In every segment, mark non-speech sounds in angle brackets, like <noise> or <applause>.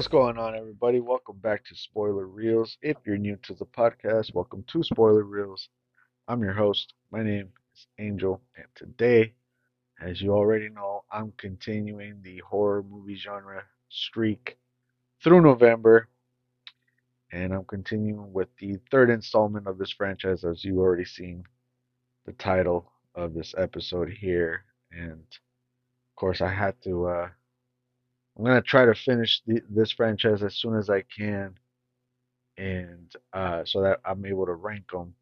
What's going on, everybody? Welcome back to Spoiler Reels. If you're new to the podcast, welcome to Spoiler Reels. I'm your host. My name is Angel, and today, as you already know, I'm continuing the horror movie genre streak through November, and I'm continuing with the third installment of this franchise, as you already seen the title of this episode here, and of course, I had to. Uh, I'm gonna try to finish the, this franchise as soon as I can, and uh, so that I'm able to rank them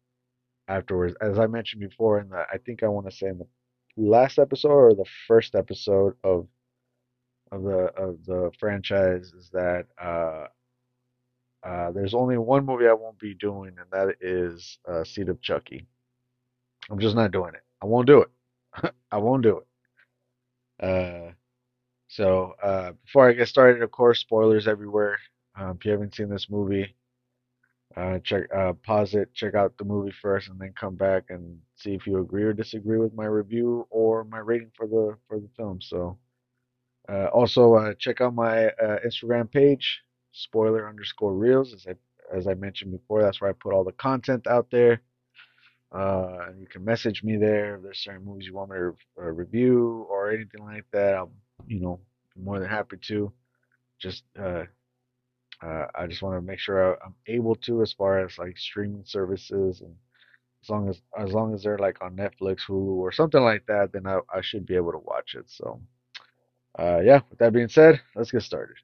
afterwards. As I mentioned before, in the I think I want to say in the last episode or the first episode of of the of the franchise is that uh, uh, there's only one movie I won't be doing, and that is uh, Seed of Chucky. I'm just not doing it. I won't do it. <laughs> I won't do it. So uh, before I get started, of course, spoilers everywhere. Um, if you haven't seen this movie, uh, check uh, pause it, check out the movie first, and then come back and see if you agree or disagree with my review or my rating for the for the film. So uh, also uh, check out my Instagram page, spoiler underscore reels, as I as I mentioned before. That's where I put all the content out there. Uh, and you can message me there if there's certain movies you want me to review or anything like that. I'll you know, more than happy to. Just uh, uh, I just want to make sure I, am able to, as far as like streaming services, and as long as as long as they're like on Netflix, Hulu, or something like that, then I, I should be able to watch it. So, uh, yeah. With that being said, let's get started.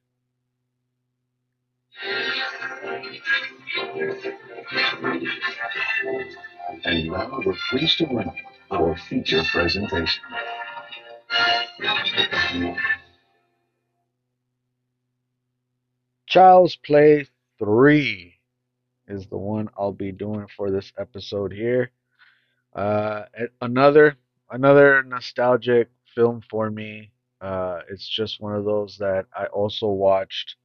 And now we're pleased to bring our feature presentation. Child's Play 3 is the one I'll be doing for this episode here. Uh, another another nostalgic film for me. Uh, it's just one of those that I also watched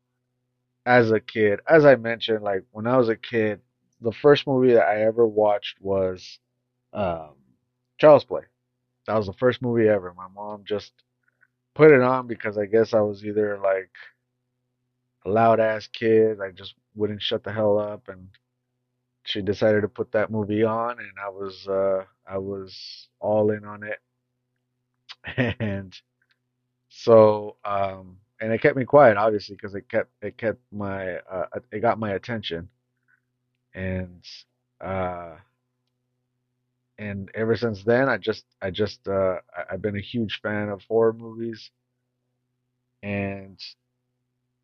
as a kid. As I mentioned, like when I was a kid, the first movie that I ever watched was um, Child's Play. That was the first movie ever. My mom just put it on because I guess I was either like a loud ass kid, I just wouldn't shut the hell up, and she decided to put that movie on, and I was uh, I was all in on it, <laughs> and so um, and it kept me quiet, obviously, because it kept it kept my uh, it got my attention, and uh, and ever since then, I just I just uh, I've been a huge fan of horror movies, and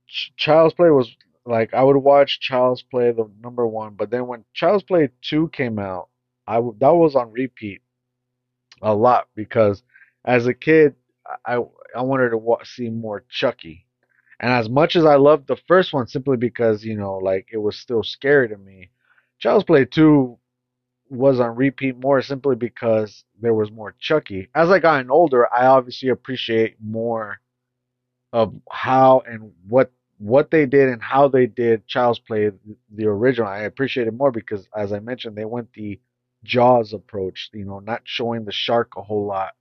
Ch- Child's Play was like I would watch Child's Play the number one, but then when Child's Play two came out, I w- that was on repeat a lot because as a kid, I I wanted to wa- see more Chucky, and as much as I loved the first one, simply because you know like it was still scary to me, Child's Play two was on repeat more simply because there was more Chucky. As I got older, I obviously appreciate more of how and what what they did and how they did Child's Play the original. I appreciate it more because as I mentioned, they went the Jaws approach, you know, not showing the shark a whole lot.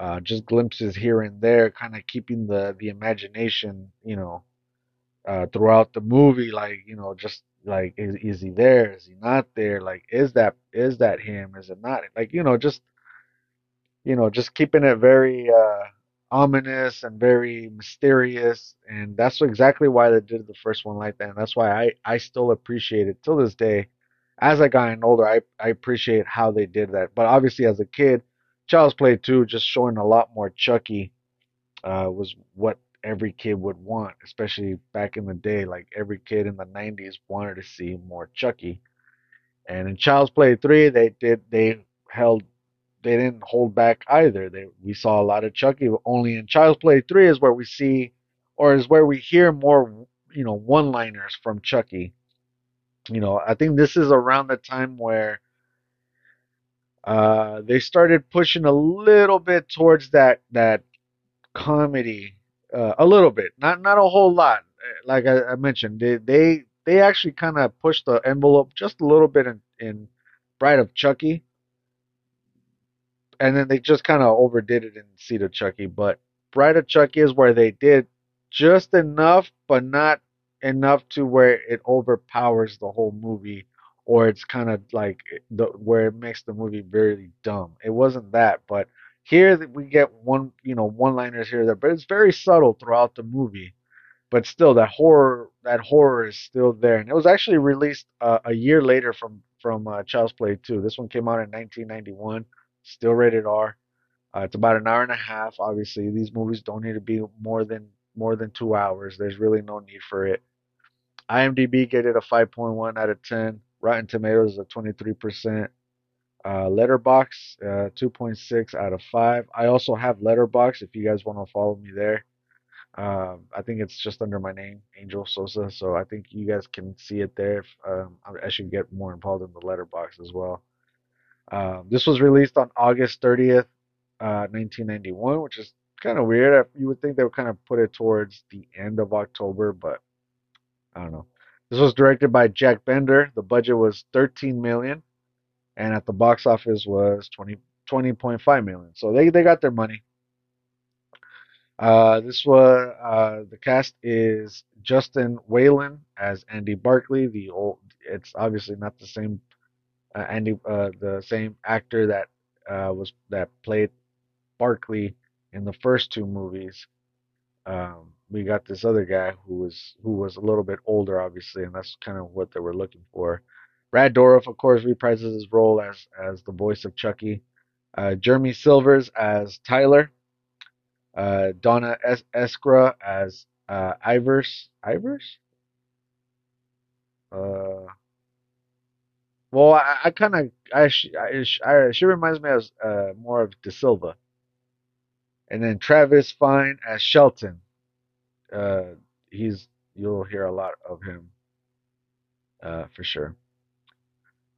Uh, just glimpses here and there, kind of keeping the the imagination, you know, uh, throughout the movie. Like, you know, just like is is he there? Is he not there? Like is that is that him? Is it not? Like you know just you know just keeping it very uh ominous and very mysterious and that's exactly why they did the first one like that and that's why I I still appreciate it till this day. As I got older, I I appreciate how they did that. But obviously as a kid, Child's Play 2 just showing a lot more Chucky uh, was what every kid would want, especially back in the day. Like every kid in the 90s wanted to see more Chucky. And in Child's Play 3, they did they held they didn't hold back either. They we saw a lot of Chucky. Only in Child's Play 3 is where we see or is where we hear more, you know, one-liners from Chucky. You know, I think this is around the time where uh, they started pushing a little bit towards that that comedy uh, a little bit, not not a whole lot. Like I, I mentioned, they they they actually kind of pushed the envelope just a little bit in, in Bride of Chucky, and then they just kind of overdid it in Seed of Chucky. But Bride of Chucky is where they did just enough, but not enough to where it overpowers the whole movie or it's kind of like the where it makes the movie very dumb. It wasn't that, but here we get one, you know, one-liners here there, but it's very subtle throughout the movie. But still, that horror, that horror is still there, and it was actually released uh, a year later from from uh, Child's Play 2. This one came out in 1991, still rated R. Uh, it's about an hour and a half. Obviously, these movies don't need to be more than more than two hours. There's really no need for it. IMDb gave it a 5.1 out of 10. Rotten Tomatoes is a 23%. Uh, Letterboxd uh, 2.6 out of 5. I also have Letterboxd if you guys want to follow me there. Uh, I think it's just under my name, Angel Sosa. So I think you guys can see it there. Um, I should get more involved in the Letterboxd as well. Um, this was released on August 30th, 1991, uh, which is kind of weird. You would think they would kind of put it towards the end of October, but I don't know. This was directed by Jack Bender. The budget was 13 million, and at the box office was 20 20.5 million. So they they got their money. Uh, this was uh, the cast is Justin Whalen as Andy Barclay. The old, it's obviously not the same uh, Andy, uh, the same actor that uh, was that played Barclay in the first two movies. Um, we got this other guy who was who was a little bit older, obviously, and that's kind of what they were looking for. Brad Dourif, of course, reprises his role as as the voice of Chucky. Uh, Jeremy Sylvers as Tyler. Uh, Donna es- Eskra as uh, Ivers. Ivers. Uh, well, I, I kind of I, I, I, she reminds me of uh, more of De Silva. And then Travis Fine as Shelton. Uh, he's you'll hear a lot of him uh, for sure.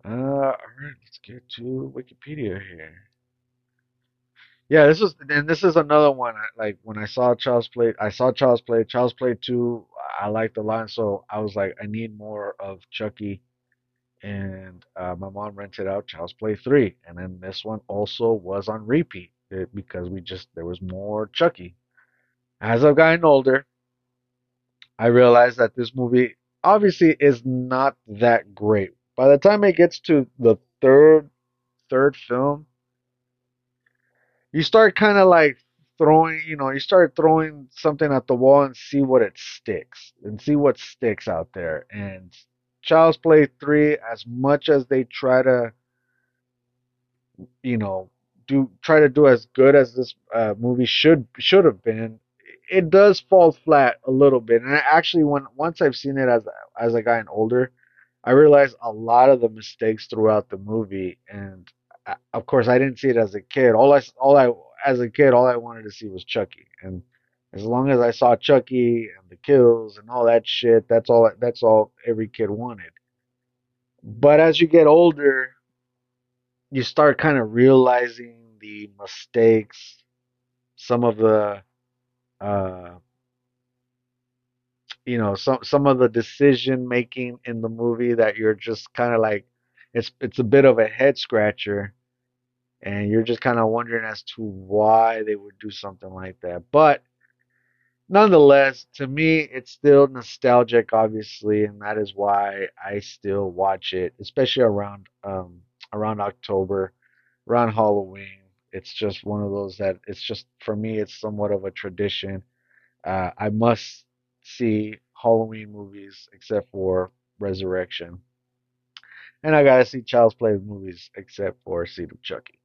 Uh, all right, let's get to Wikipedia here. Yeah, this is and this is another one. Like when I saw Child's Play, I saw Child's Play. Child's Play two, I liked a lot, so I was like, I need more of Chucky. And uh, my mom rented out Child's Play three, and then this one also was on repeat eh, because we just there was more Chucky. As I've gotten older, I realized that this movie obviously is not that great. By the time it gets to the third third film, you start kind of like throwing, you know, you start throwing something at the wall and see what it sticks and see what sticks out there. And Child's Play 3 as much as they try to you know, do try to do as good as this uh, movie should should have been it does fall flat a little bit. And I actually, when once I've seen it as as I got older, I realized a lot of the mistakes throughout the movie. And I, of course, I didn't see it as a kid. All I all I as a kid, all I wanted to see was Chucky. And as long as I saw Chucky and the kills and all that shit, that's all that's all every kid wanted. But as you get older, you start kind of realizing the mistakes, some of the uh, you know some some of the decision making in the movie that you're just kind of like it's it's a bit of a head scratcher and you're just kind of wondering as to why they would do something like that but nonetheless to me it's still nostalgic obviously and that is why I still watch it especially around um around October around Halloween it's just one of those that it's just for me it's somewhat of a tradition. Uh, I must see Halloween movies except for Resurrection, and I gotta see Child's Play movies except for Seed of Chucky.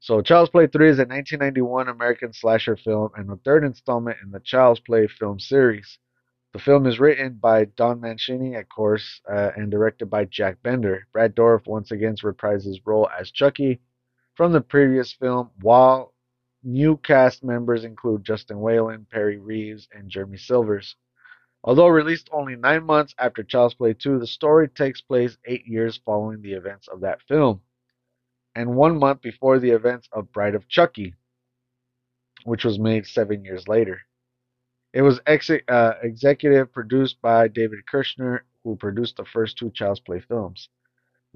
So Child's Play 3 is a 1991 American slasher film and the third installment in the Child's Play film series. The film is written by Don Mancini, of course, uh, and directed by Jack Bender. Brad Dourif once again reprises his role as Chucky, from the previous film, while new cast members include Justin Whalen, Perry Reeves, and Jeremy Sylvers. Although released only nine months after Child's Play 2, the story takes place eight years following the events of that film, and one month before the events of Bride of Chucky, which was made seven years later. It was ex- uh, executive produced by David Kirschner, who produced the first two Child's Play films.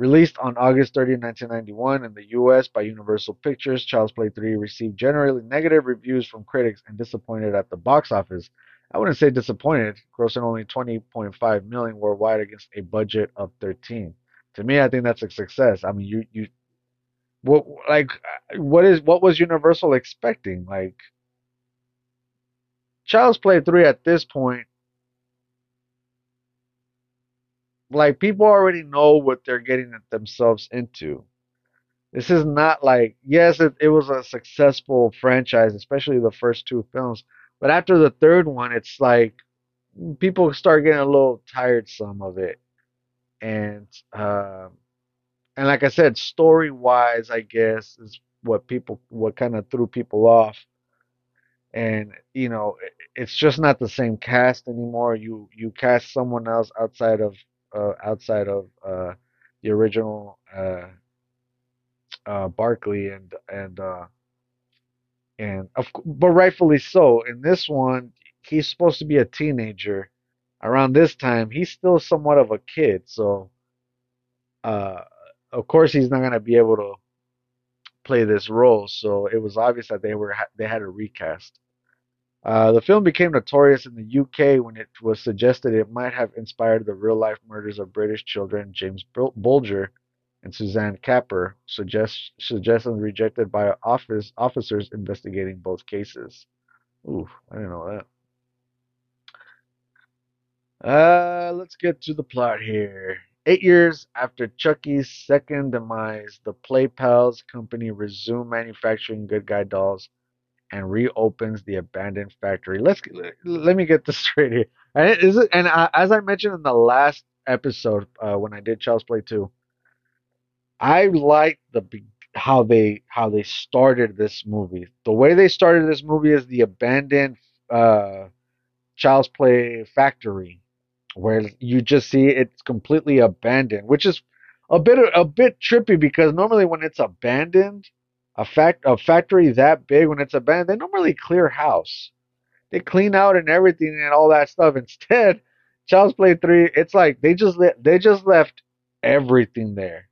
Released on August 30, 1991 in the US by Universal Pictures, Child's Play 3 received generally negative reviews from critics and disappointed at the box office I wouldn't say disappointed, grossing only 20.5 million worldwide against a budget of 13. To me, I think that's a success. I mean, you you what like what is what was Universal expecting? Like Child's Play 3 at this point like people already know what they're getting themselves into. This is not like yes, it, it was a successful franchise, especially the first two films. But after the third one, it's like people start getting a little tired some of it, and uh, and like I said, story wise, I guess is what people what kind of threw people off. And you know, it, it's just not the same cast anymore. You you cast someone else outside of uh, outside of uh, the original uh, uh, Barclay and and uh, and of but rightfully so. In this one, he's supposed to be a teenager. Around this time, he's still somewhat of a kid, so uh, of course he's not gonna be able to play this role. So it was obvious that they were they had a recast. Uh, the film became notorious in the UK when it was suggested it might have inspired the real life murders of British children James Bulger and Suzanne Capper, suggest, suggestions rejected by office, officers investigating both cases. Ooh, I didn't know that. Uh, let's get to the plot here. Eight years after Chucky's second demise, the Play Pals company resumed manufacturing Good Guy dolls and reopens the abandoned factory. Let's let me get this <laughs> straight here. And is it? And I, as I mentioned in the last episode uh, when I did Child's Play 2, I like the how they how they started this movie. The way they started this movie is the abandoned uh, Child's Play factory, where you just see it's completely abandoned, which is a bit a bit trippy because normally when it's abandoned a fact a factory that big when it's abandoned, they normally clear house. They clean out and everything and all that stuff. Instead, <laughs> Child's Play three, it's like they just le- they just left everything there.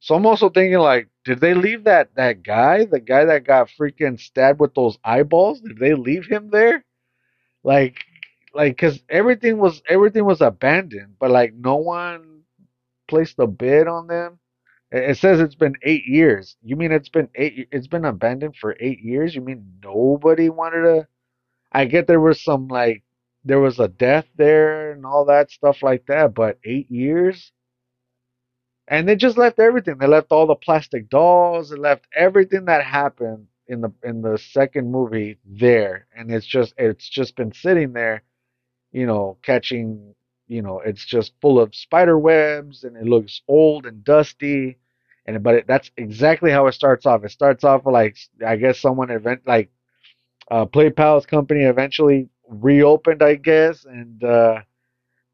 So I'm also thinking like, did they leave that that guy, the guy that got freaking stabbed with those eyeballs? Did they leave him there? Like, like, cause everything was everything was abandoned, but like no one placed a bid on them. It says it's been eight years. You mean it's been eight? It's been abandoned for eight years. You mean nobody wanted to? I get there was some like there was a death there and all that stuff like that, but eight years. And they just left everything. They left all the plastic dolls. They left everything that happened in the in the second movie there, and it's just it's just been sitting there, you know, catching you know, it's just full of spider webs and it looks old and dusty and but it, that's exactly how it starts off. It starts off like I guess someone event like uh, Play Pals company eventually reopened, I guess, and uh,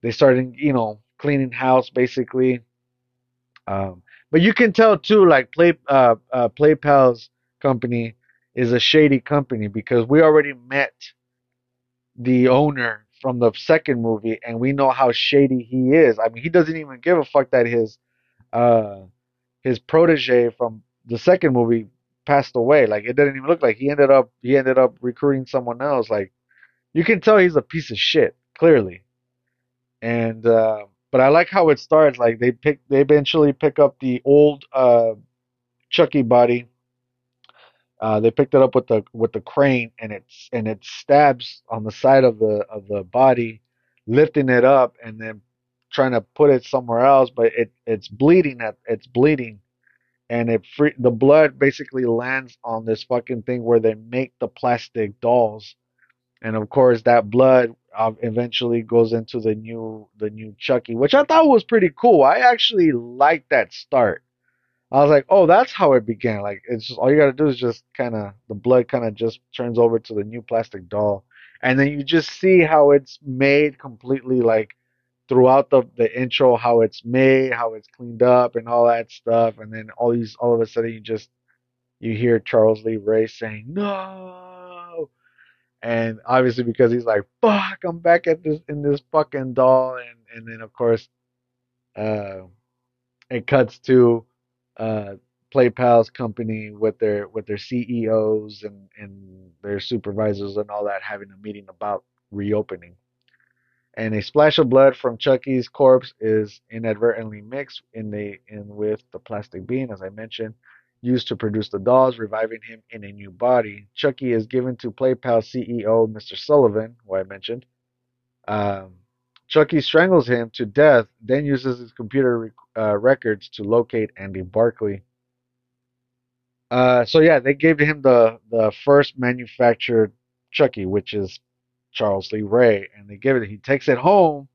they started you know cleaning house basically. Um, but you can tell too, like Play uh, uh, Play Pals company is a shady company because we already met the owner from the second movie, and we know how shady he is. I mean, he doesn't even give a fuck that his uh, his protege from the second movie passed away. Like it didn't even look like he ended up he ended up recruiting someone else. Like you can tell he's a piece of shit clearly. And uh, but I like how it starts. Like they pick they eventually pick up the old uh, Chucky body. Uh, they picked it up with the with the crane and it's and it stabs on the side of the of the body, lifting it up and then trying to put it somewhere else, but it it's bleeding at it's bleeding, and it free the blood basically lands on this fucking thing where they make the plastic dolls, and of course that blood uh, eventually goes into the new the new Chucky, which I thought was pretty cool. I actually liked that start. I was like, oh, that's how it began. Like it's just all you gotta do is just kind of the blood kind of just turns over to the new plastic doll, and then you just see how it's made completely like throughout the, the intro how it's made, how it's cleaned up and all that stuff, and then all these all of a sudden you just you hear Charles Lee Ray saying no, and obviously because he's like fuck, I'm back at this in this fucking doll, and and then of course, uh, it cuts to uh Play Pals company with their with their CEOs and and their supervisors and all that having a meeting about reopening. And a splash of blood from Chucky's corpse is inadvertently mixed in the in with the plastic bean, as I mentioned, used to produce the dolls, reviving him in a new body. Chucky is given to PlayPal CEO Mr. Sullivan, who I mentioned. Um, Chucky strangles him to death, then uses his computer rec- uh, records to locate Andy Barclay. Uh, so yeah, they gave him the the first manufactured Chucky, which is Charles Lee Ray, and they give it. He takes it home,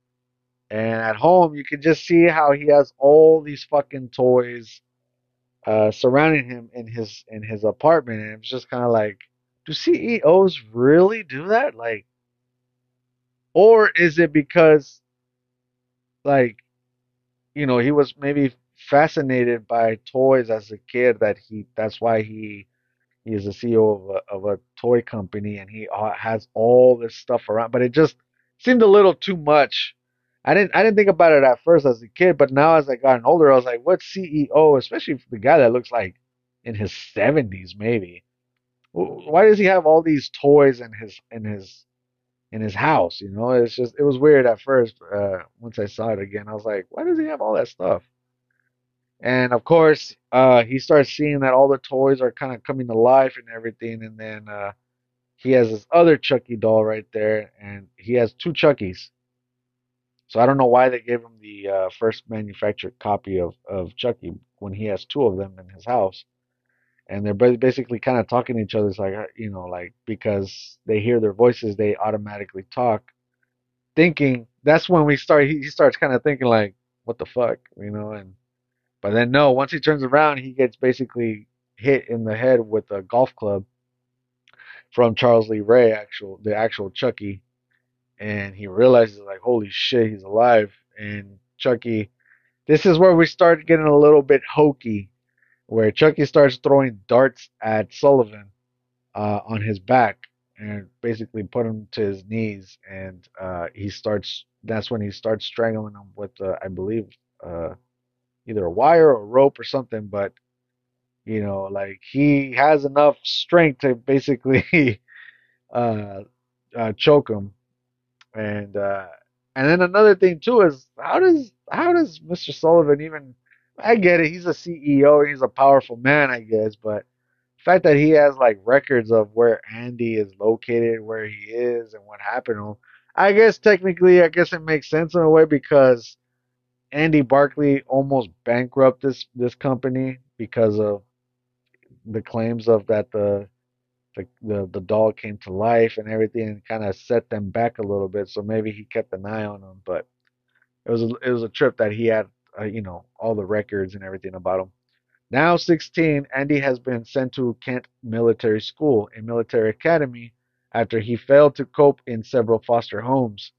and at home you can just see how he has all these fucking toys uh, surrounding him in his in his apartment, and it's just kind of like, do CEOs really do that? Like, or is it because, like, you know, he was maybe fascinated by toys as a kid that he that's why he he is the CEO of a, of a toy company and he has all this stuff around but it just seemed a little too much. I didn't I didn't think about it at first as a kid but now as I got older I was like what CEO especially the guy that looks like in his 70s maybe. Why does he have all these toys in his in his in his house you know? It's just it was weird at first uh once I saw it again I was like why does he have all that stuff and of course, uh, he starts seeing that all the toys are kind of coming to life and everything. And then uh, he has this other Chucky doll right there, and he has two Chuckies. So I don't know why they gave him the uh, first manufactured copy of, of Chucky when he has two of them in his house. And they're basically kind of talking to each other. It's like, uh, you know, like because they hear their voices, they automatically talk, thinking that's when we start. He, he starts kind of thinking, like, what the fuck, you know, and but then no, once he turns around, he gets basically hit in the head with a golf club from Charles Lee Ray, actual the actual Chucky, and he realizes like, holy shit, he's alive. And Chucky, this is where we start getting a little bit hokey, where Chucky starts throwing darts at Sullivan uh, on his back and basically put him to his knees, and uh, he starts. That's when he starts strangling him with, uh, I believe, uh, either a wire or a rope or something, but you know, like he has enough strength to basically <laughs> uh, uh, choke him. And uh, and then another thing too is how does how does Mr. Sullivan even? I get it, he's a CEO, he's a powerful man, I guess, but the fact that he has like records of where Andy is located, where he is, and what happened to him, I guess technically, I guess it makes sense in a way because Andy Barclay almost bankrupted this this company because of the claims of that the the the, the doll came to life and everything and kind of set them back a little bit. So maybe he kept an eye on them, but it was a, it was a trip that he had uh, you know all the records and everything about him. Now 16, Andy has been sent to Kent Military School, a military academy, after he failed to cope in several foster homes.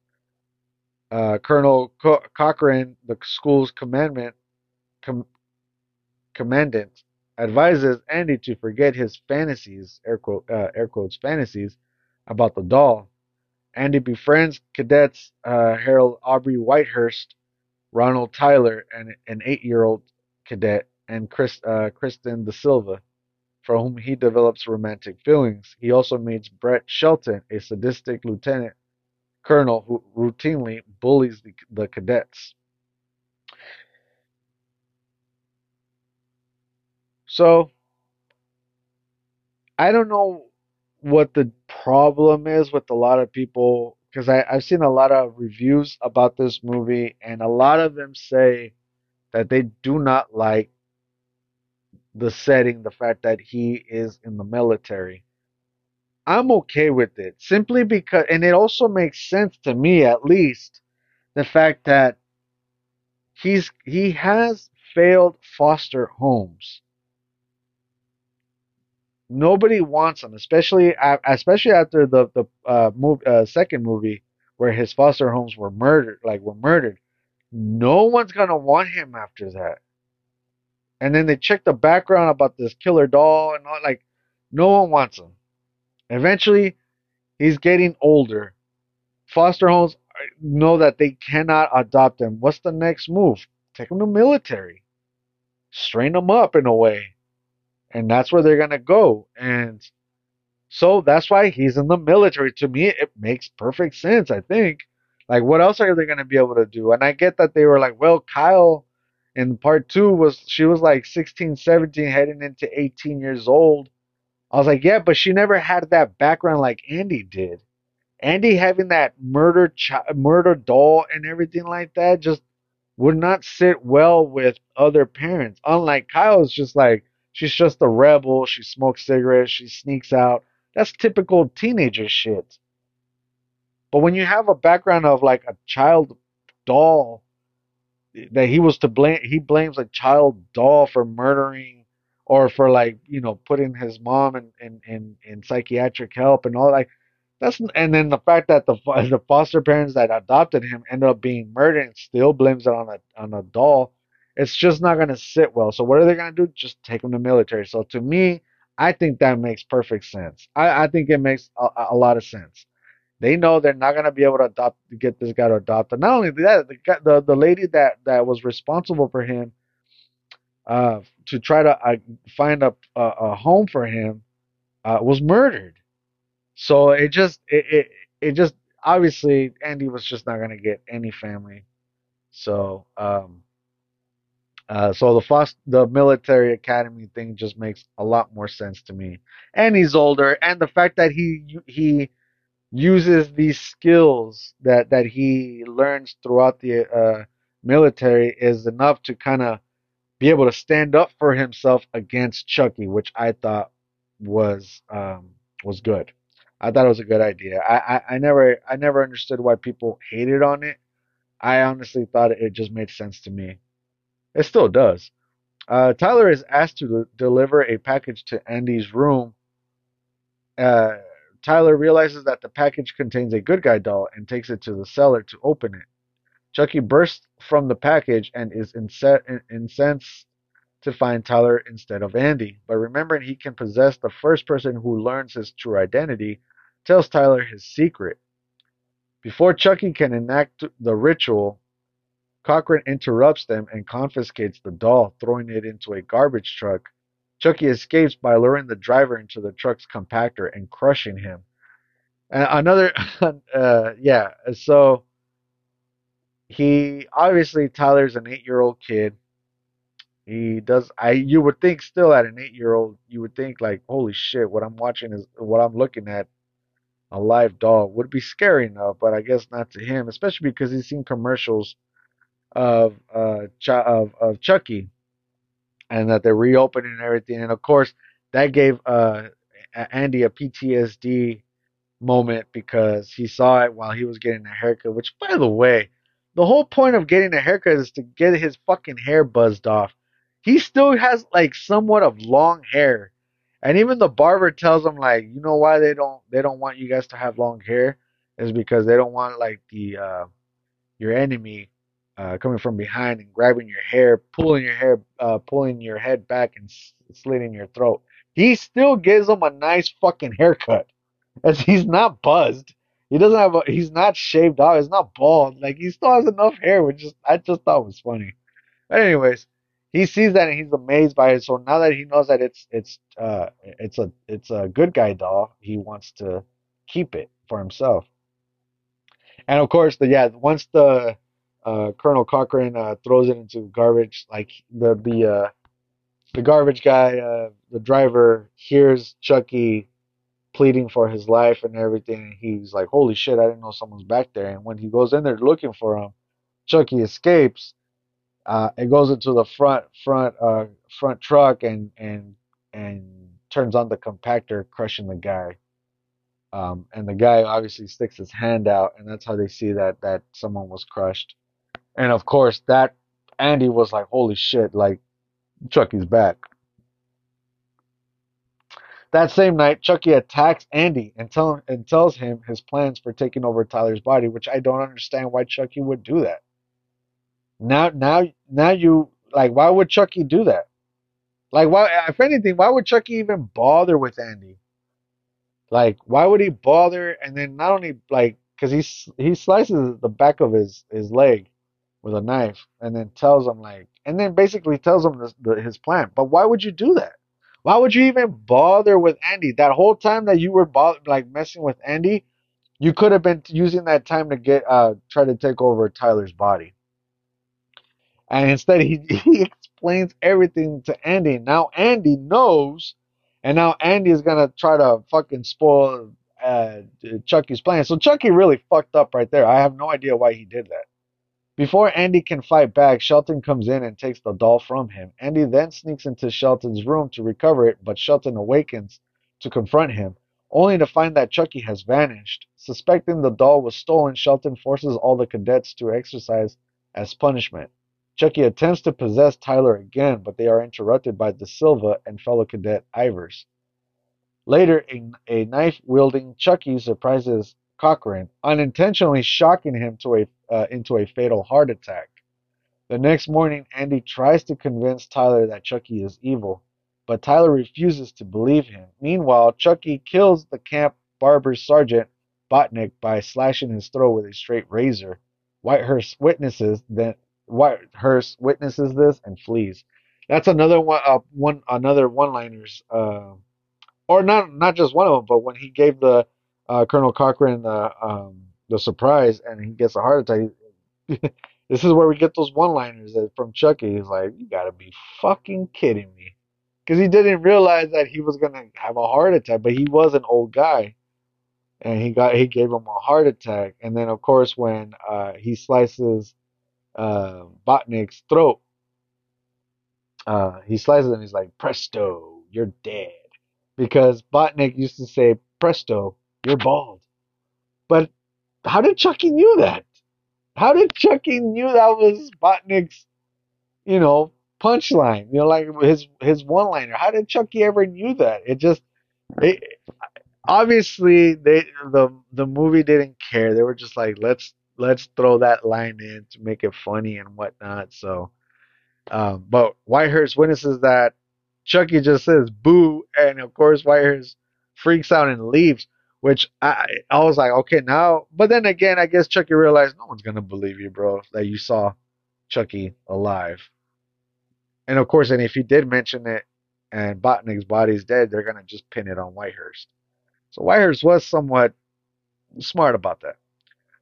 Uh, Colonel Co- Cochran, the school's commandant, com- commandant, advises Andy to forget his fantasies, air, quote, uh, air quotes, fantasies about the doll. Andy befriends cadets uh, Harold Aubrey Whitehurst, Ronald Tyler, and an eight-year-old cadet, and Chris, uh, Kristen De Silva, for whom he develops romantic feelings. He also meets Brett Shelton, a sadistic lieutenant colonel who routinely bullies the, the cadets. So, I don't know what the problem is with a lot of people because I've seen a lot of reviews about this movie, and a lot of them say that they do not like the setting, the fact that he is in the military. I'm okay with it simply because, and it also makes sense to me at least, the fact that he's he has failed foster homes. Nobody wants him, especially especially after the the uh, move, uh, second movie where his foster homes were murdered, like were murdered. No one's gonna want him after that. And then they check the background about this killer doll and all, like no one wants him. Eventually, he's getting older. Foster homes know that they cannot adopt him. What's the next move? Take him to military. Strain him up in a way. And that's where they're going to go. And So that's why he's in the military. To me, it makes perfect sense, I think. Like, what else are they going to be able to do? And I get that they were like, well, Kyle in part two was, she was like 16, 17, heading into 18 years old. I was like, yeah, but she never had that background like Andy did. Andy having that murder, chi- murder doll and everything like that just would not sit well with other parents. Unlike Kyle's just like, she's just a rebel. She smokes cigarettes. She sneaks out. That's typical teenager shit. But when you have a background of like a child doll that he was to blame, he blames a child doll for murdering or for like, you know, putting his mom in, in, in, in psychiatric help and all like that's and then the fact that the <laughs> the foster parents that adopted him ended up being murdered and still blames it on a on a doll. It's just not gonna sit well. So what are they gonna do? Just take him to military. So to me, I think that makes perfect sense. I, I think it makes a, a lot of sense. They know they're not gonna be able to adopt get this guy to adopt. And not only that, the the the lady that that was responsible for him, uh, to try to uh, find a, a home for him, uh, was murdered. So it just it, it it just obviously Andy was just not gonna get any family. So um uh so the FOS the military academy thing just makes a lot more sense to me. And he's older and the fact that he he uses these skills that that he learns throughout the uh military is enough to kind of be able to stand up for himself against Chucky, which I thought was um was good. I thought it was a good idea. I, I, I never I never understood why people hated on it. I honestly thought it just made sense to me. It still does. Uh, Tyler is asked to de- deliver a package to Andy's room. Uh, Tyler realizes that the package contains a good guy doll and takes it to the cellar to open it. Chucky bursts from the package and is ince- incensed to find Tyler instead of Andy. But remembering he can possess the first person who learns his true identity, tells Tyler his secret. Before Chucky can enact the ritual, Cochran interrupts them and confiscates the doll, throwing it into a garbage truck. Chucky escapes by luring the driver into the truck's compactor and crushing him. And another, <laughs> uh, yeah, so he obviously Tyler's an eight-year-old kid. He does. I you would think still at an eight-year-old, you would think like, holy shit, what I'm watching is what I'm looking at a live dog would be scary enough, but I guess not to him, especially because he's seen commercials of uh Ch- of of Chucky and that they're reopening everything. And of course, that gave uh Andy a PTSD moment because he saw it while he was getting a haircut. Which, by the way, the whole point of getting a haircut is to get his fucking hair buzzed off. He still has like somewhat of long hair. And even the barber tells him like, you know why they don't they don't want you guys to have long hair is because they don't want like the uh your enemy uh coming from behind and grabbing your hair, pulling your hair uh pulling your head back and slitting your throat. He still gives him a nice fucking haircut. As he's not buzzed. He doesn't have a he's not shaved off, he's not bald. Like he still has enough hair, which just I just thought was funny. But anyways, he sees that and he's amazed by it. So now that he knows that it's it's uh it's a it's a good guy doll, he wants to keep it for himself. And of course, the yeah, once the uh, Colonel Cochran uh, throws it into garbage, like the the uh, the garbage guy, uh, the driver hears Chucky pleading for his life and everything, and he's like, "Holy shit! I didn't know someone's back there." And when he goes in there looking for him, Chucky escapes uh, it goes into the front front uh, front truck and and and turns on the compactor, crushing the guy. Um, and the guy obviously sticks his hand out, and that's how they see that that someone was crushed. And of course, that Andy was like, "Holy shit!" Like Chucky's back. That same night, Chucky attacks Andy and tell and tells him his plans for taking over Tyler's body, which I don't understand why Chucky would do that. Now, now, now you like, why would Chucky do that? Like, why? If anything, why would Chucky even bother with Andy? Like, why would he bother? And then not only like, because he he slices the back of his his leg with a knife, and then tells him like, and then basically tells him the, his plan. But why would you do that? Why would you even bother with Andy? That whole time that you were bo- like messing with Andy, you could have been using that time to get uh try to take over Tyler's body. And instead, he <laughs> he explains everything to Andy. Now Andy knows, and now Andy is gonna try to fucking spoil uh, Chucky's plan. So Chucky really fucked up right there. I have no idea why he did that. Before Andy can fight back, Shelton comes in and takes the doll from him. Andy then sneaks into Shelton's room to recover it, but Shelton awakens to confront him, only to find that Chucky has vanished. Suspecting the doll was stolen, Shelton forces all the cadets to exercise as punishment. Chucky attempts to possess Tyler again, but they are interrupted by De Silva and fellow cadet Ivers. Later, a, knife wielding Chucky surprises Cochran, unintentionally shocking him to a, uh, into a fatal heart attack. The next morning, Andy tries to convince Tyler that Chucky is evil, but Tyler refuses to believe him. Meanwhile, Chucky kills the camp barber sergeant Botnick by slashing his throat with a straight razor. Whitehurst witnesses that Whitehurst witnesses this and flees. That's another one, uh, one another one-liners, uh, or not not just one of them, but when he gave the uh, Colonel Cochran the um, the surprise and he gets a heart attack. <laughs> this is where we get those one-liners from Chucky. He's like, "You gotta be fucking kidding me," because he didn't realize that he was gonna have a heart attack, but he was an old guy, and he got he gave him a heart attack. And then of course when uh, he slices uh, Botnick's throat, uh, he slices him. He's like, "Presto, you're dead," because Botnick used to say, "Presto, you're bald." But how did Chucky knew that? How did Chucky knew that was Botnick's, you know, punchline? You know, like his his one liner. How did Chucky ever knew that? It just, it, obviously they the the movie didn't care. They were just like, let's let's throw that line in to make it funny and whatnot. So, um, but Whitehurst witnesses that Chucky just says boo, and of course Whitehurst freaks out and leaves. Which I I was like, okay, now. But then again, I guess Chucky realized no one's gonna believe you, bro, that you saw Chucky alive. And of course, and if you did mention it, and Botnick's body's dead, they're gonna just pin it on Whitehurst. So Whitehurst was somewhat smart about that.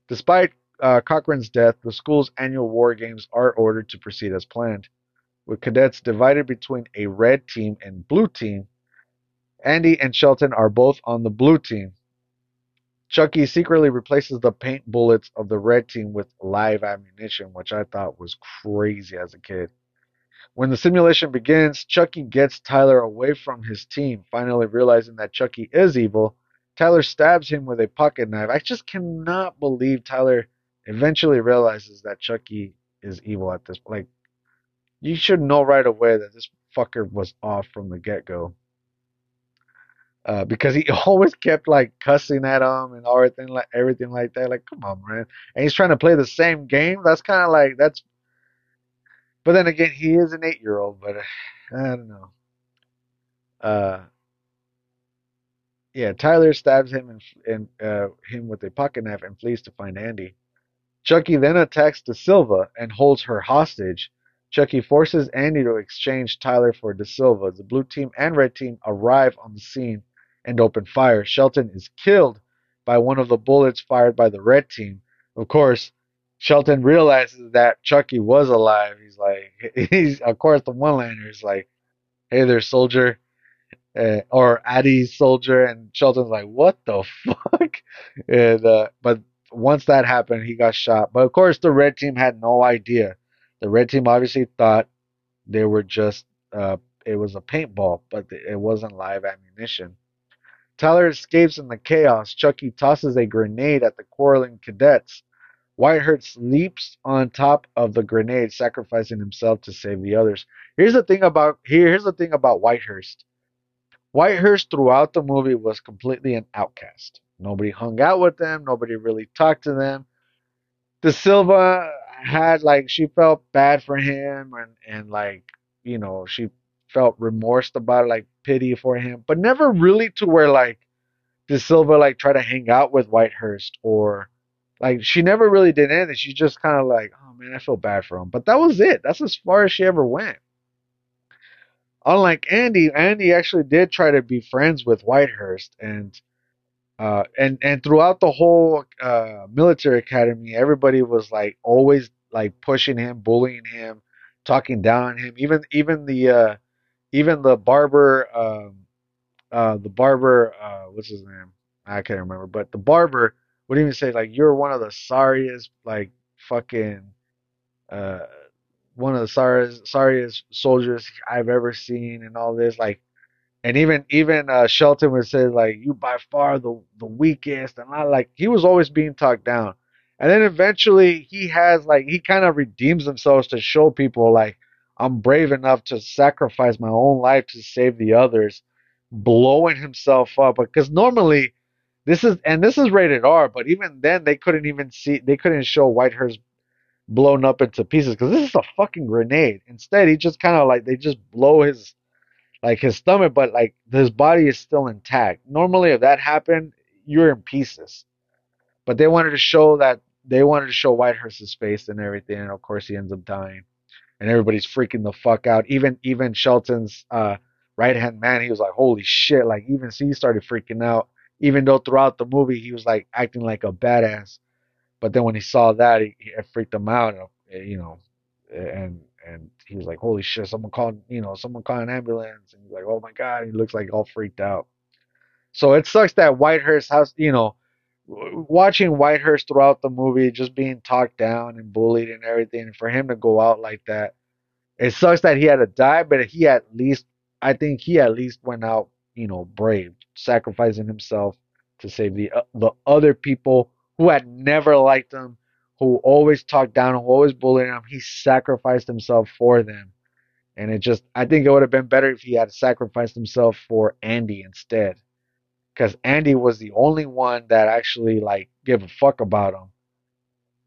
Despite uh, Cochran's death, the school's annual war games are ordered to proceed as planned. With cadets divided between a red team and blue team, Andy and Shelton are both on the blue team. Chucky secretly replaces the paint bullets of the red team with live ammunition, which I thought was crazy as a kid. When the simulation begins, Chucky gets Tyler away from his team, finally realizing that Chucky is evil. Tyler stabs him with a pocket knife. I just cannot believe Tyler eventually realizes that Chucky is evil at this like you should know right away that this fucker was off from the get go uh, because he <laughs> always kept like cussing at him and everything like everything like that. Like, come on, man! And he's trying to play the same game. That's kind of like that's. But then again, he is an eight-year-old. But <sighs> I don't know. Uh, yeah, Tyler stabs him and, and uh, him with a pocket knife and flees to find Andy. Chucky then attacks De Silva and holds her hostage. Chucky forces Andy to exchange Tyler for De Silva. The blue team and red team arrive on the scene and open fire. Shelton is killed by one of the bullets fired by the red team. Of course, Shelton realizes that Chucky was alive. He's like, <laughs> he's of course the one liner is like, "Hey there, soldier," uh, or Addie's soldier, and Shelton's like, "What the <laughs> fuck?" And uh, but once that happened, he got shot. But of course, the red team had no idea. The red team obviously thought they were just uh, it was a paintball, but it wasn't live ammunition. Tyler escapes in the chaos. Chucky tosses a grenade at the quarreling cadets. Whitehurst leaps on top of the grenade, sacrificing himself to save the others. Here's the thing about here. Here's the thing about Whitehurst. Whitehurst throughout the movie was completely an outcast. Nobody hung out with them. Nobody really talked to them. De Silva had like she felt bad for him and and like you know she felt remorse about it, like pity for him, but never really to where like De Silva like try to hang out with Whitehurst or like she never really did anything. She just kind of like, oh man, I feel bad for him. But that was it. That's as far as she ever went. unlike Andy, Andy actually did try to be friends with Whitehurst, and uh, and and throughout the whole uh, military academy, everybody was like always like pushing him, bullying him, talking down on him. Even even the uh, even the barber, um, uh, the barber, uh, what's his name? I can't remember, but the barber would even say like, "You're one of the sorriest, like fucking." Uh, one of the sorriest, sorriest soldiers I've ever seen, and all this. Like, and even even uh, Shelton would say like, "You by far the the weakest," and I like he was always being talked down. And then eventually he has like he kind of redeems himself to show people like I'm brave enough to sacrifice my own life to save the others, blowing himself up. Because normally this is and this is rated R, but even then they couldn't even see they couldn't show Whitehurst blown up into pieces because this is a fucking grenade. Instead, he just kind of like they just blow his like his stomach, but like his body is still intact. Normally, if that happened, you're in pieces. But they wanted to show that they wanted to show Whitehurst's face and everything, and of course he ends up dying, and everybody's freaking the fuck out. Even even Shelton's uh, right hand man, he was like, "Holy shit!" Like even he started freaking out. Even though throughout the movie he was like acting like a badass, but then when he saw that, he, it freaked him out. You know, and and he was like, "Holy shit! Someone called, you know, someone called an ambulance." And he's like, "Oh my god!" He looks like all freaked out. So it sucks that Whitehurst has, you know, watching Whitehurst throughout the movie just being talked down and bullied and everything, and for him to go out like that, it sucks that he had to die. But he at least, I think he at least went out, you know, brave, sacrificing himself to save the uh, the other people who had never liked him, who always talked down, who always bullied him. He sacrificed himself for them. And it just, I think it would have been better if he had sacrificed himself for Andy instead. Because Andy was the only one that actually, like, gave a fuck about him.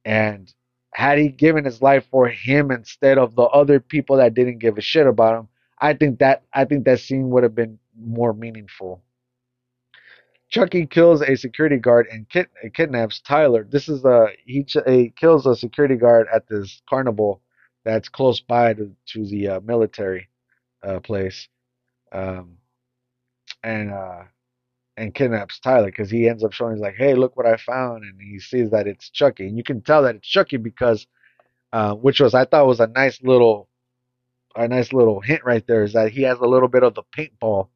And had he given his life for him instead of the other people that didn't give a shit about him, I think that I think that scene would have been more meaningful. Chucky kills a security guard and kid, kidnaps Tyler. This is a he, he kills a security guard at this carnival that's close by to, to the uh, military uh, place, um, and uh, and kidnaps Tyler because he ends up showing he's like, hey, look what I found, and he sees that it's Chucky, and you can tell that it's Chucky because, uh, which was I thought was a nice little, a nice little hint right there is that he has a little bit of the paintball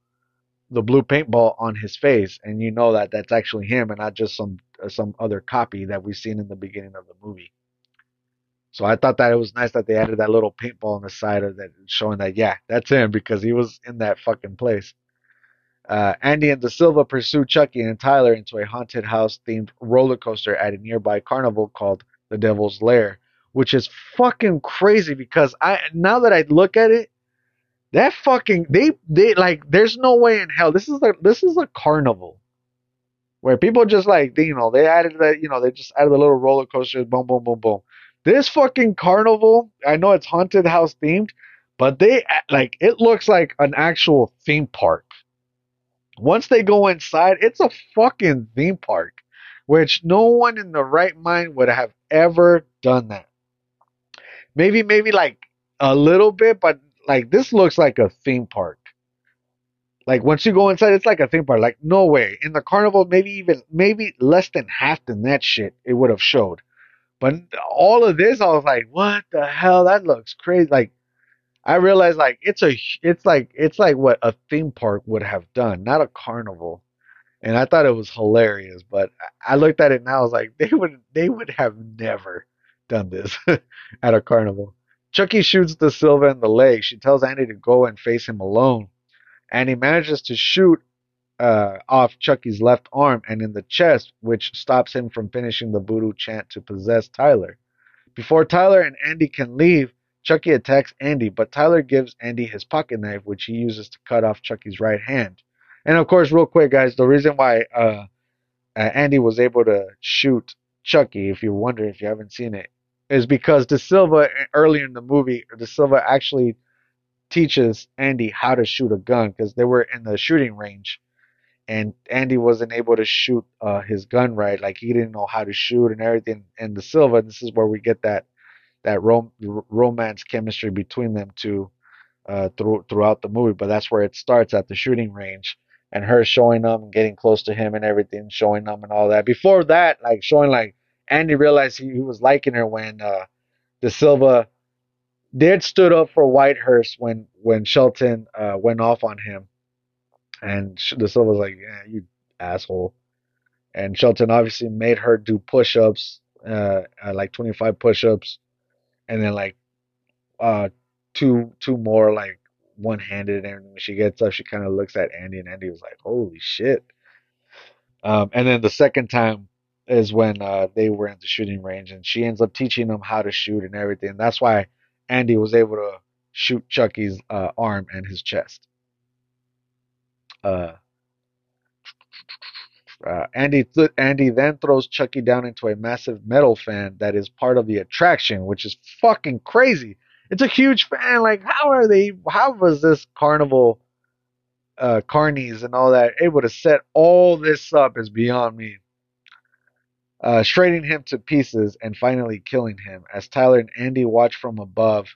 the blue paintball on his face, and you know that that's actually him and not just some some other copy that we've seen in the beginning of the movie. So I thought that it was nice that they added that little paintball on the side of that, showing that yeah, that's him because he was in that fucking place. Uh, Andy and De Silva pursue Chucky and Tyler into a haunted house themed roller coaster at a nearby carnival called the Devil's Lair, which is fucking crazy because I now that I look at it, that fucking they they like there's no way in hell this is a this is a carnival. Where people just like you know they added that you know they just added a little roller coaster boom boom boom boom. This fucking carnival I know it's haunted house themed but they like it looks like an actual theme park once they go inside it's a fucking theme park which no one in the right mind would have ever done that maybe maybe like a little bit but like this looks like a theme park. Like once you go inside, it's like a theme park. Like no way. In the carnival, maybe even maybe less than half than that shit it would have showed. But all of this, I was like, what the hell? That looks crazy. Like I realized like it's a it's like it's like what a theme park would have done, not a carnival. And I thought it was hilarious, but I looked at it now. I was like, <laughs> they would they would have never done this <laughs> at a carnival. Chucky shoots De Silva in the leg. She tells Andy to go and face him alone. Andy manages to shoot uh, off Chucky's left arm and in the chest, which stops him from finishing the voodoo chant to possess Tyler. Before Tyler and Andy can leave, Chucky attacks Andy, but Tyler gives Andy his pocket knife, which he uses to cut off Chucky's right hand. And of course, real quick, guys, the reason why uh, uh, Andy was able to shoot Chucky, if you're wondering if you haven't seen it, is because De Silva earlier in the movie, De Silva actually teaches Andy how to shoot a gun because they were in the shooting range, and Andy wasn't able to shoot uh, his gun right, like he didn't know how to shoot and everything. And De Silva, this is where we get that that rom- romance chemistry between them two. uh, through, throughout the movie, but that's where it starts at the shooting range and her showing them and getting close to him and everything, showing them and all that. Before that, like showing like Andy realized he, he was liking her when uh, De Silva did stood up for Whitehurst when when Shelton uh, went off on him, and De Silva was like, "Yeah, you asshole," and Shelton obviously made her do push-ups, uh, uh, like 25 push-ups, and then like uh two two more like one-handed, and when she gets up, she kind of looks at Andy, and Andy was like, "Holy shit!" Um, and then the second time is when uh, they were at the shooting range, and she ends up teaching them how to shoot and everything. That's why Andy was able to shoot Chucky's uh, arm and his chest. Uh, uh, Andy th- Andy then throws Chucky down into a massive metal fan that is part of the attraction, which is fucking crazy. It's a huge fan. Like, how are they? How was this carnival, uh, carnies and all that able to set all this up? Is beyond me. Uh, shredding him to pieces and finally killing him as Tyler and Andy watch from above.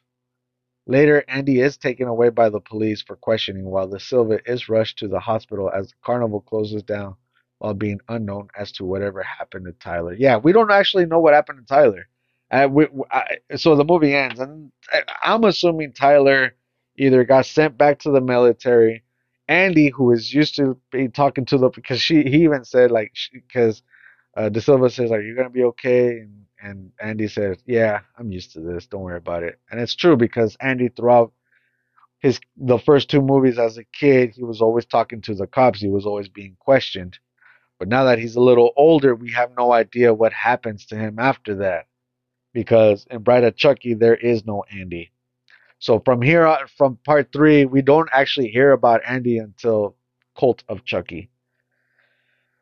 Later, Andy is taken away by the police for questioning, while De Silva is rushed to the hospital as the carnival closes down while being unknown as to whatever happened to Tyler. Yeah, we don't actually know what happened to Tyler. Uh, we, I, so the movie ends, and I'm assuming Tyler either got sent back to the military. Andy, who is used to be talking to the, because she, he even said like, because uh, De Silva says, "Are you gonna be okay?" And, and Andy says, "Yeah, I'm used to this. Don't worry about it." And it's true because Andy, throughout his the first two movies as a kid, he was always talking to the cops. He was always being questioned. But now that he's a little older, we have no idea what happens to him after that. Because in Bride of Chucky, there is no Andy. So from here on, from part three, we don't actually hear about Andy until Cult of Chucky.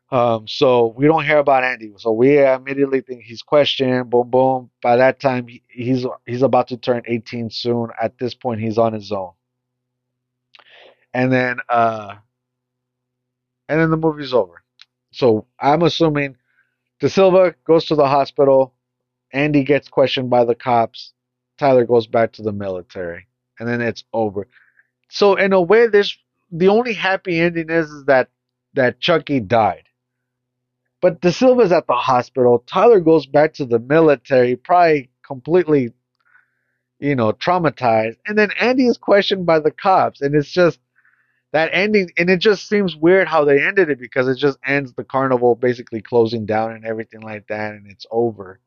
Um, so we don't hear about Andy. So we immediately think he's questioned. Boom, boom. By that time, he, he's he's about to turn 18 soon. At this point, he's on his own. And then, uh, and then the movie's over. So I'm assuming De Silva goes to the hospital. Andy gets questioned by the cops. Tyler goes back to the military, and then it's over. So in a way, there's the only happy ending is, is that that Chucky died. But De Silva's at the hospital. Tyler goes back to the military, probably completely, you know, traumatized. And then Andy is questioned by the cops, and it's just that ending. And it just seems weird how they ended it because it just ends the carnival basically closing down and everything like that, and it's over.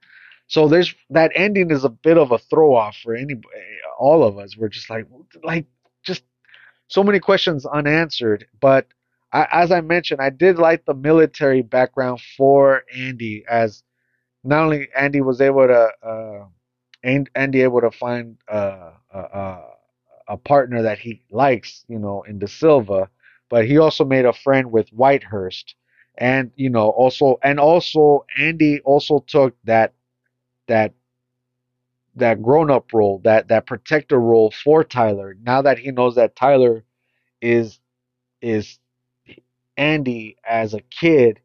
So there's that ending is a bit of a throw off for any all of us. We're just like like just so many questions unanswered. But I, as I mentioned, I did like the military background for Andy as not only Andy was able to uh, Andy able to find uh, a, a partner that he likes, you know, in De Silva, but he also made a friend with Whitehurst, and you know also and also Andy also took that that that grown up role, that that protector role for Tyler. Now that he knows that Tyler is is Andy as a kid,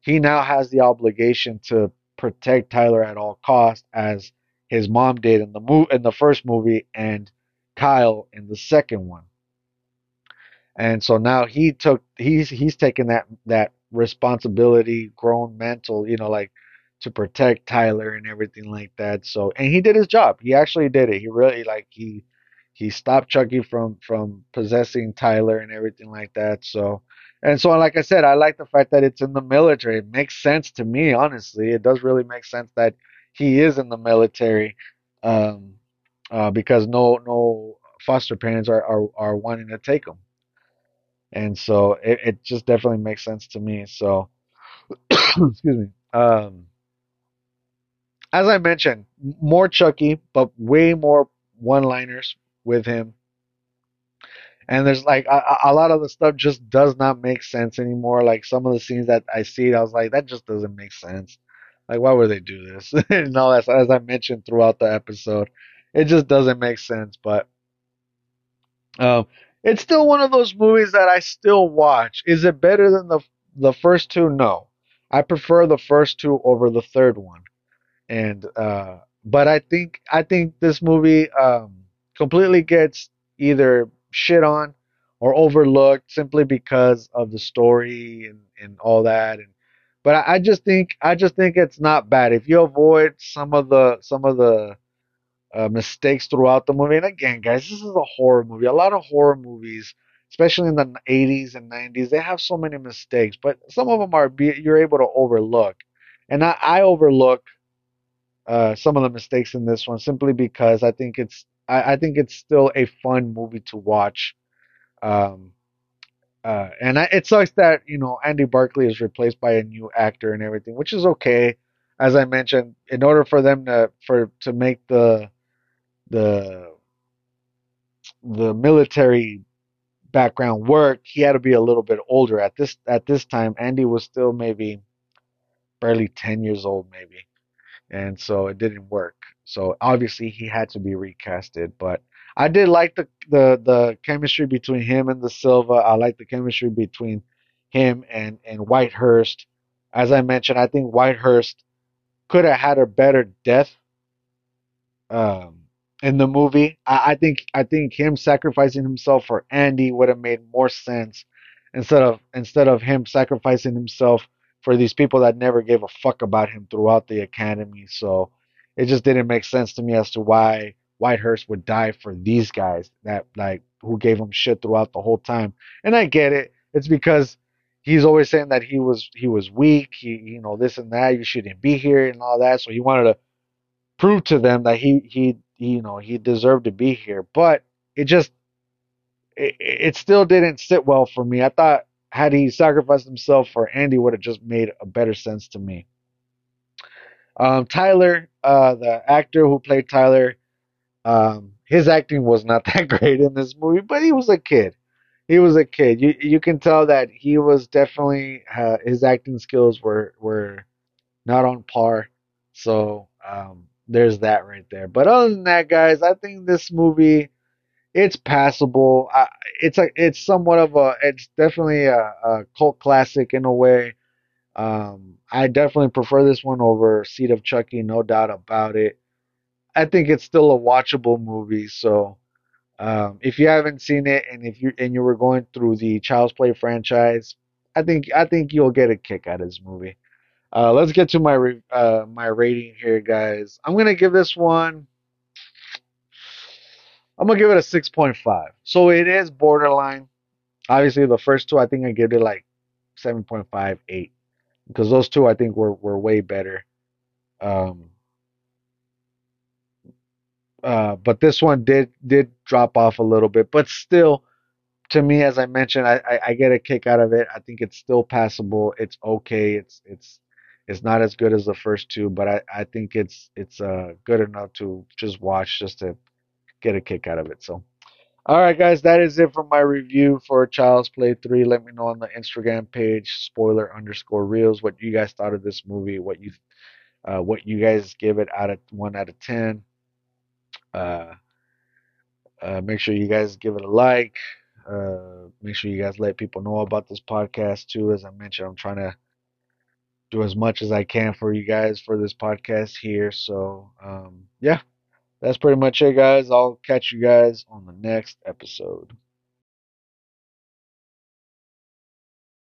he now has the obligation to protect Tyler at all costs, as his mom did in the move in the first movie and Kyle in the second one. And so now he took he's he's taken that that responsibility, grown mental, you know, like to protect Tyler and everything like that. So and he did his job. He actually did it. He really like he he stopped Chucky from from possessing Tyler and everything like that. So and so like I said, I like the fact that it's in the military. It makes sense to me, honestly. It does really make sense that he is in the military. Um uh, because no no foster parents are, are, are wanting to take them. And so it, it just definitely makes sense to me. So <coughs> excuse me. Um as I mentioned, more Chucky, but way more one-liners with him. And there's like a, a, lot of the stuff just does not make sense anymore. Like some of the scenes that I see, I was like, that just doesn't make sense. Like, why would they do this? <laughs> and all that, as I mentioned throughout the episode, it just doesn't make sense. But um, it's still one of those movies that I still watch. Is it better than the the first two? No, I prefer the first two over the third one and uh, but I think I think this movie um, completely gets either shit on or overlooked simply because of the story and, and all that. And but I, I just think I just think it's not bad if you avoid some of the some of the uh, mistakes throughout the movie. And again, guys, this is a horror movie. A lot of horror movies, especially in the 80s and 90s, they have so many mistakes, but some of them are be, you're able to overlook. And I, I overlook uh, some of the mistakes in this one simply because I think it's I, I think it's still a fun movie to watch. Um, uh, and I, it sucks that you know Andy Barclay is replaced by a new actor and everything, which is okay. As I mentioned, in order for them to for to make the the the military background work, he had to be a little bit older. At this at this time, Andy was still maybe barely ten years old, maybe, and so it didn't work. So obviously he had to be recasted, but I did like the the the chemistry between him and De Silva. I like the chemistry between him and and Whitehurst. As I mentioned, I think Whitehurst could have had a better death um, in the movie. I, I think I think him sacrificing himself for Andy would have made more sense instead of instead of him sacrificing himself for these people that never gave a fuck about him throughout the academy. So it just didn't make sense to me as to why Whitehurst would die for these guys that like who gave him shit throughout the whole time. And I get it. It's because he's always saying that he was he was weak, he you know this and that, you shouldn't be here and all that. So he wanted to prove to them that he he you know he deserved to be here. But it just it, it still didn't sit well for me. I thought had he sacrificed himself for Andy would have just made a better sense to me. Um, Tyler, uh, the actor who played Tyler, um, his acting was not <laughs> that great in this movie, but he was a kid. He was a kid. You you can tell that he was definitely uh, his acting skills were were not on par. So um, there's that right there. But other than that, guys, I think this movie it's passable. I, it's a it's somewhat of a it's definitely a, a cult classic in a way. Um, I definitely prefer this one over Seed of Chucky, no doubt about it. I think it's still a watchable movie. So um, if you haven't seen it, and if you and you were going through the Child's Play franchise, I think I think you'll get a kick out of this movie. Uh, let's get to my uh, my rating here, guys. I'm gonna give this one. I'm gonna give it a 6.5. So it is borderline. Obviously, the first two I think I gave it like 7.5, 8, because those two I think were were way better. Um, uh, but this one did did drop off a little bit, but still, to me, as I mentioned, I, I, I get a kick out of it. I think it's still passable. It's okay. It's it's it's not as good as the first two, but I, I think it's it's uh good enough to just watch just to get a kick out of it. So, all right, guys, that is it for my review for Child's Play 3. Let me know on the Instagram page, spoiler underscore reels, what you guys thought of this movie, what you uh, what you guys give it out of one out of ten. Uh, uh, make sure you guys give it a like. Uh, make sure you guys let people know about this podcast too. As I mentioned, I'm trying to do as much as I can for you guys for this podcast here. So, um, yeah, that's pretty much it, guys. I'll catch you guys on the next episode.